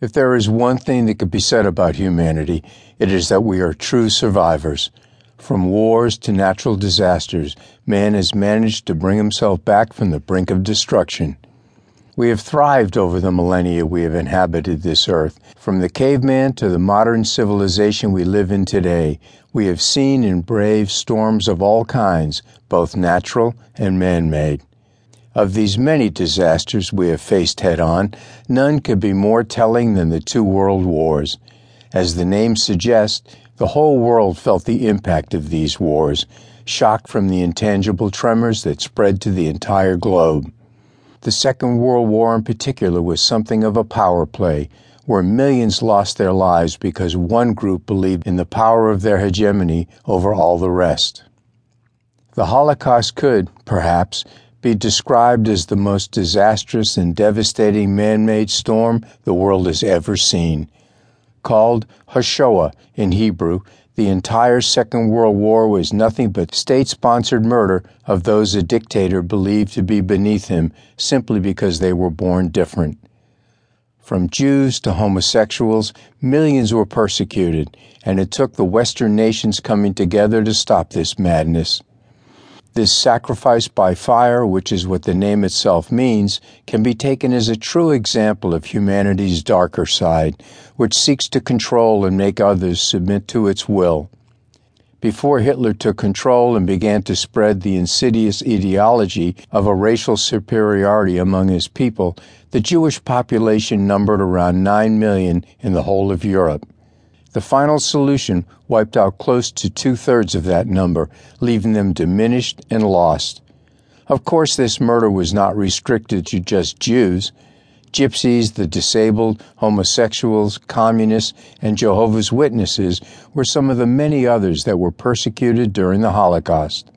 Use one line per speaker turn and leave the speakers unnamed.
If there is one thing that could be said about humanity, it is that we are true survivors. From wars to natural disasters, man has managed to bring himself back from the brink of destruction. We have thrived over the millennia we have inhabited this earth. From the caveman to the modern civilization we live in today, we have seen and braved storms of all kinds, both natural and man made. Of these many disasters we have faced head on, none could be more telling than the two world wars. As the name suggests, the whole world felt the impact of these wars, shocked from the intangible tremors that spread to the entire globe. The Second World War in particular was something of a power play, where millions lost their lives because one group believed in the power of their hegemony over all the rest. The Holocaust could, perhaps, be described as the most disastrous and devastating man made storm the world has ever seen. Called Hashoah in Hebrew, the entire Second World War was nothing but state sponsored murder of those a dictator believed to be beneath him simply because they were born different. From Jews to homosexuals, millions were persecuted, and it took the Western nations coming together to stop this madness. This sacrifice by fire, which is what the name itself means, can be taken as a true example of humanity's darker side, which seeks to control and make others submit to its will. Before Hitler took control and began to spread the insidious ideology of a racial superiority among his people, the Jewish population numbered around 9 million in the whole of Europe. The final solution wiped out close to two thirds of that number, leaving them diminished and lost. Of course, this murder was not restricted to just Jews. Gypsies, the disabled, homosexuals, communists, and Jehovah's Witnesses were some of the many others that were persecuted during the Holocaust.